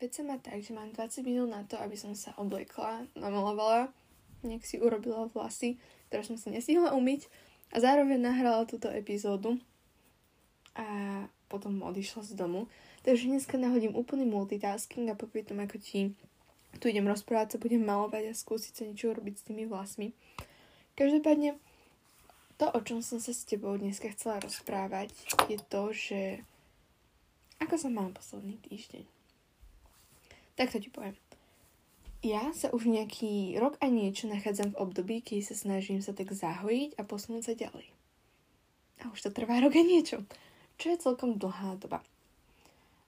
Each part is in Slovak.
vec sa má tak, že mám 20 minút na to, aby som sa obliekla, namalovala, nech si urobila vlasy, ktoré som si nestihla umyť a zároveň nahrala túto epizódu a potom odišla z domu. Takže dneska nahodím úplný multitasking a popri tom, ako ti tu idem rozprávať, sa budem malovať a skúsiť sa niečo urobiť s tými vlasmi. Každopádne, to, o čom som sa s tebou dneska chcela rozprávať, je to, že ako som mám posledný týždeň. Tak to ti poviem. Ja sa už nejaký rok a niečo nachádzam v období, keď sa snažím sa tak zahojiť a posunúť sa ďalej. A už to trvá rok a niečo, čo je celkom dlhá doba.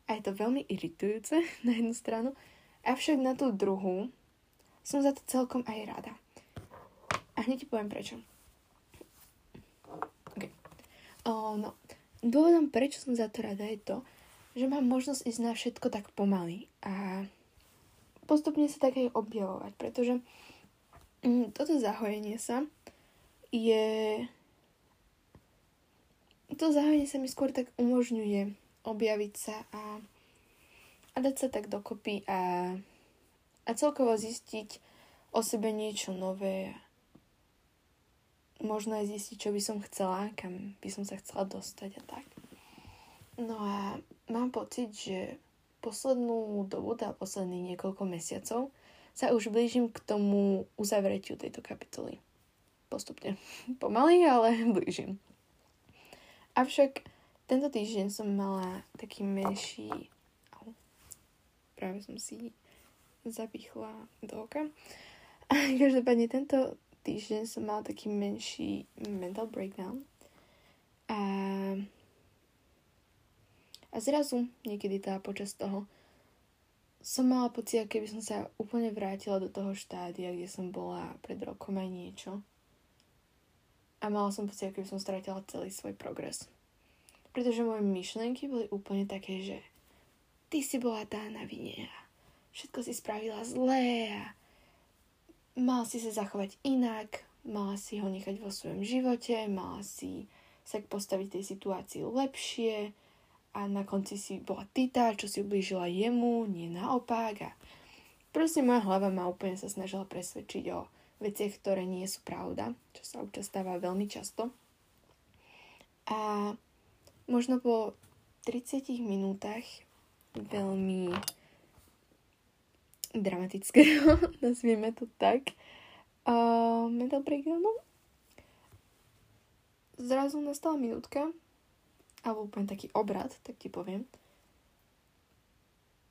A je to veľmi iritujúce na jednu stranu, avšak na tú druhú som za to celkom aj rada. A hneď ti poviem prečo. Okay. O, no. Dôvodom, prečo som za to rada, je to, že mám možnosť ísť na všetko tak pomaly a postupne sa tak aj objavovať, pretože mm, toto zahojenie sa je... To zahojenie sa mi skôr tak umožňuje objaviť sa a, a dať sa tak dokopy a, a celkovo zistiť o sebe niečo nové. Možno aj zistiť, čo by som chcela, kam by som sa chcela dostať a tak. No a mám pocit, že poslednú dobu, teda posledných niekoľko mesiacov, sa už blížim k tomu uzavretiu tejto kapitoly. Postupne. Pomaly, ale blížim. Avšak tento týždeň som mala taký menší... Au, práve som si zapichla do oka. Každopádne tento týždeň som mala taký menší mental breakdown. A, a zrazu, niekedy tá počas toho, som mala pocit, keby som sa úplne vrátila do toho štádia, kde som bola pred rokom aj niečo. A mala som pocit, keby som stratila celý svoj progres. Pretože moje myšlenky boli úplne také, že ty si bola tá na vine a všetko si spravila zlé a mal si sa zachovať inak, mala si ho nechať vo svojom živote, mala si sa postaviť tej situácii lepšie a na konci si bola ty tá, čo si ublížila jemu, nie naopak a proste moja hlava ma úplne sa snažila presvedčiť o veciach, ktoré nie sú pravda, čo sa občas stáva veľmi často. A možno po 30 minútach veľmi dramatického, nazvieme to tak, uh, mental breakdownu, zrazu nastala minútka, alebo úplne taký obrad, tak ti poviem,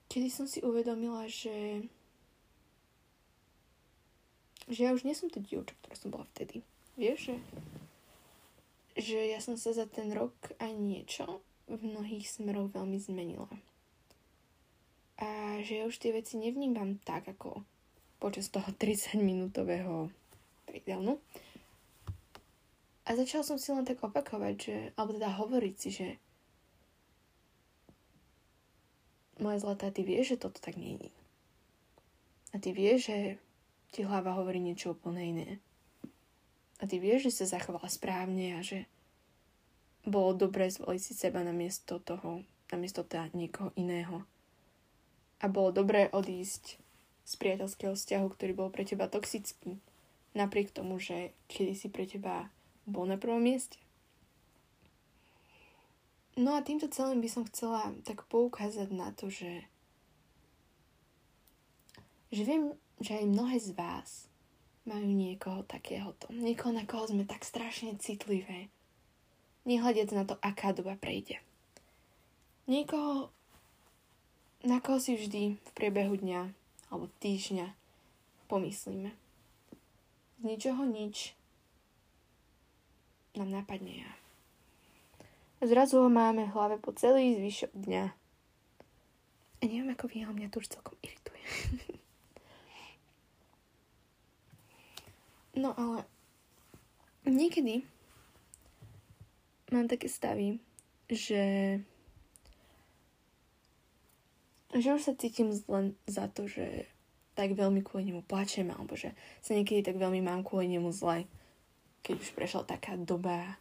kedy som si uvedomila, že že ja už nie som to dievča, ktorá som bola vtedy. Vieš, že že ja som sa za ten rok aj niečo v mnohých smeroch veľmi zmenila. A že ja už tie veci nevnímam tak, ako počas toho 30-minútového breakdownu. A začal som si len tak opakovať, že, alebo teda hovoriť si, že moja zlatá, ty vieš, že toto tak není. A ty vieš, že ti hlava hovorí niečo úplne iné. A ty vieš, že sa zachovala správne a že bolo dobré zvoliť si seba namiesto toho, namiesto teda niekoho iného. A bolo dobré odísť z priateľského vzťahu, ktorý bol pre teba toxický, napriek tomu, že kedy si pre teba bol na prvom mieste. No a týmto celým by som chcela tak poukázať na to, že, že viem, že aj mnohé z vás majú niekoho takéhoto. Niekoho, na koho sme tak strašne citlivé. Nehľadiac na to, aká doba prejde. Niekoho, na koho si vždy v priebehu dňa alebo týždňa pomyslíme. Z ničoho nič nám napadne ja. Zrazu ho máme v hlave po celý zvyšok dňa. A neviem, ako vy, ale mňa to už celkom irituje. No ale niekedy mám také stavy, že že už sa cítim len za to, že tak veľmi kvôli nemu plačem, alebo že sa niekedy tak veľmi mám kvôli nemu zle, keď už prešla taká doba.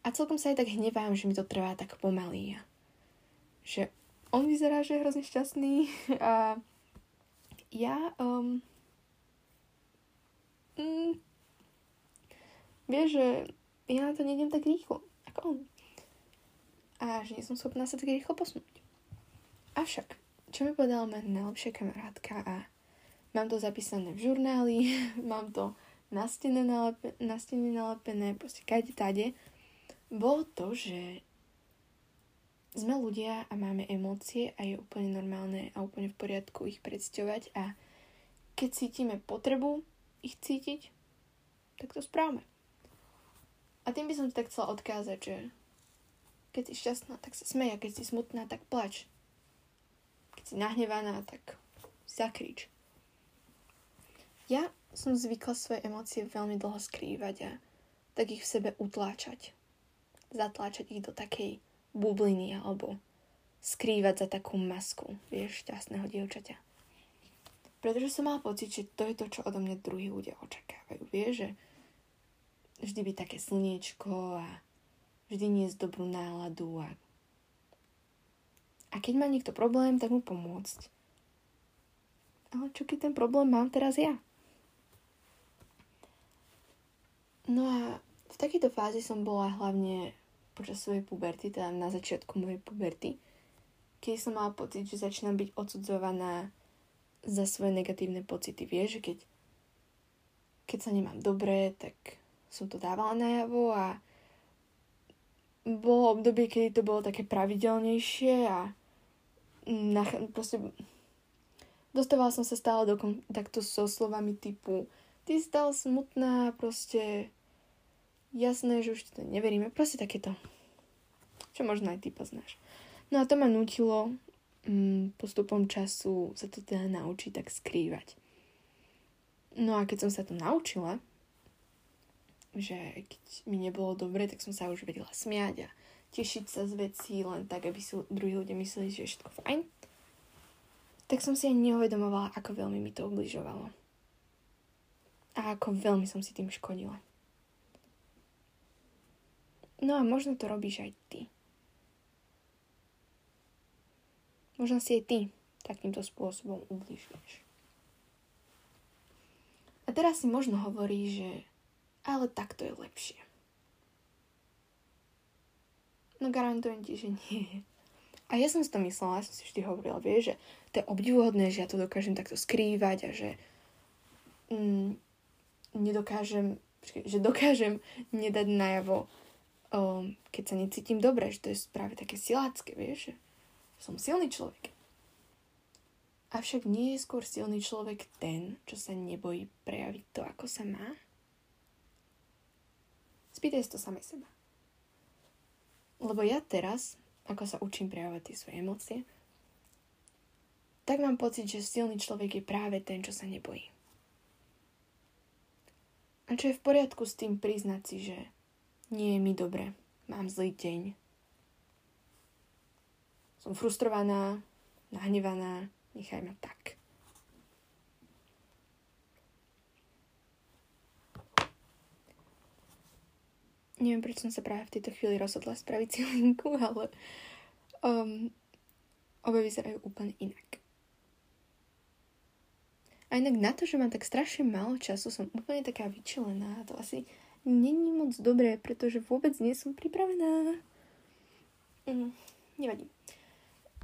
A celkom sa aj tak hnevám, že mi to trvá tak pomaly. Že on vyzerá, že je hrozne šťastný a ja um, mm, vieš, že ja na to nejdem tak rýchlo ako on. A že nie som schopná sa tak rýchlo posunúť. Avšak, čo mi povedala moja najlepšia kamarátka a mám to zapísané v žurnáli, mám to na stene, nalepe, na stene nalepené, proste kade tade, bolo to, že sme ľudia a máme emócie a je úplne normálne a úplne v poriadku ich predstavovať a keď cítime potrebu ich cítiť, tak to správame. A tým by som tak chcela odkázať, že keď si šťastná, tak sa smej a keď si smutná, tak plač. Keď si nahnevaná, tak zakrič. Ja som zvykla svoje emócie veľmi dlho skrývať a tak ich v sebe utláčať zatláčať ich do takej bubliny alebo skrývať za takú masku, vieš, šťastného dievčaťa. Pretože som mal pocit, že to je to, čo odo mňa druhí ľudia očakávajú. Vieš, že vždy byť také slniečko a vždy niesť dobrú náladu a, a keď má niekto problém, tak mu pomôcť. Ale čo keď ten problém mám teraz ja? No a v takejto fáze som bola hlavne počas svojej puberty, teda na začiatku mojej puberty, keď som mala pocit, že začínam byť odsudzovaná za svoje negatívne pocity. Vieš, že keď, keď sa nemám dobre, tak som to dávala najavo a bolo obdobie, kedy to bolo také pravidelnejšie a na, proste dostávala som sa stále do kontaktu so slovami typu ty si stále smutná, proste jasné, že už to neveríme. Proste takéto. Čo možno aj ty poznáš. No a to ma nutilo mm, postupom času sa to teda naučiť tak skrývať. No a keď som sa to naučila, že keď mi nebolo dobre, tak som sa už vedela smiať a tešiť sa z vecí len tak, aby si druhí ľudia mysleli, že je všetko fajn, tak som si ani neuvedomovala, ako veľmi mi to ubližovalo. A ako veľmi som si tým škodila. No a možno to robíš aj ty. Možno si aj ty takýmto spôsobom ubližuješ. A teraz si možno hovorí, že ale takto je lepšie. No garantujem ti, že nie. A ja som si to myslela, ja som si vždy hovorila, vieš, že to je obdivuhodné, že ja to dokážem takto skrývať a že mm, nedokážem, že dokážem nedať najavo um, keď sa necítim dobre, že to je práve také silácké, vieš, že som silný človek. Avšak nie je skôr silný človek ten, čo sa nebojí prejaviť to, ako sa má? Spýtaj si to same seba. Lebo ja teraz, ako sa učím prejavovať tie svoje emócie, tak mám pocit, že silný človek je práve ten, čo sa nebojí. A čo je v poriadku s tým priznať si, že nie je mi dobre. Mám zlý deň. Som frustrovaná, nahnevaná. Nechaj ma tak. Neviem, prečo som sa práve v tejto chvíli rozhodla spraviť si linku, ale um, obe vyzerajú úplne inak. A inak na to, že mám tak strašne málo času, som úplne taká vyčilená. To asi není moc dobré, pretože vôbec nie som pripravená. Mm, nevadí.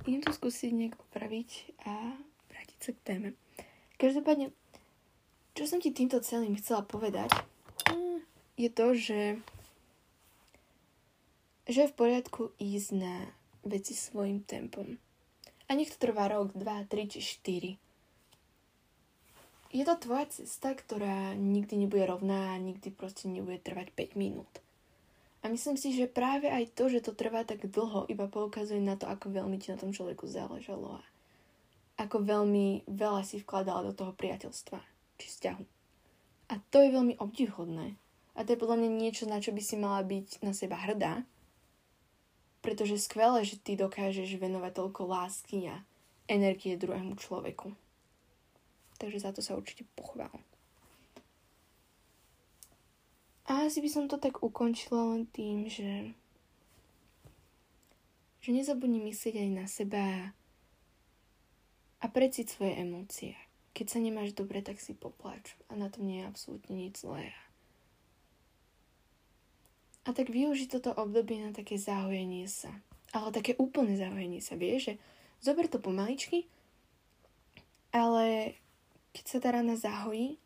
Idem to skúsiť nejak opraviť a vrátiť sa k téme. Každopádne, čo som ti týmto celým chcela povedať, mm, je to, že že je v poriadku ísť na veci svojim tempom. A nech to trvá rok, dva, tri či štyri je to tvoja cesta, ktorá nikdy nebude rovná a nikdy proste nebude trvať 5 minút. A myslím si, že práve aj to, že to trvá tak dlho, iba poukazuje na to, ako veľmi ti na tom človeku záležalo a ako veľmi veľa si vkladala do toho priateľstva či vzťahu. A to je veľmi obdivhodné. A to je podľa mňa niečo, na čo by si mala byť na seba hrdá, pretože skvelé, že ty dokážeš venovať toľko lásky a energie druhému človeku takže za to sa určite pochvál. A asi by som to tak ukončila len tým, že že nezabudni myslieť aj na seba a preciť svoje emócie. Keď sa nemáš dobre, tak si poplač a na tom nie je absolútne nič zlé. A tak využiť toto obdobie na také zahojenie sa. Ale také úplné zahojenie sa, vieš, že zober to pomaličky, ale keď sa tá rana zahojí,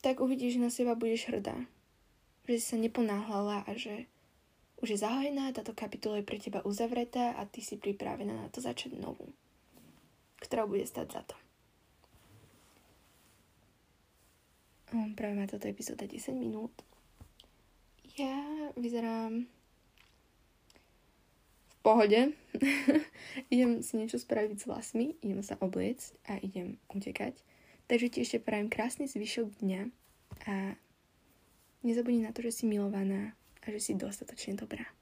tak uvidíš, že na seba budeš hrdá. Že si sa neponáhlala a že už je zahojená, táto kapitola je pre teba uzavretá a ty si pripravená na to začať novú, ktorá bude stať za to. Práve má toto epizóda 10 minút. Ja vyzerám pohode. idem si niečo spraviť s vlasmi, idem sa obliecť a idem utekať. Takže ti ešte prajem krásny zvyšok dňa a nezabudni na to, že si milovaná a že si dostatočne dobrá.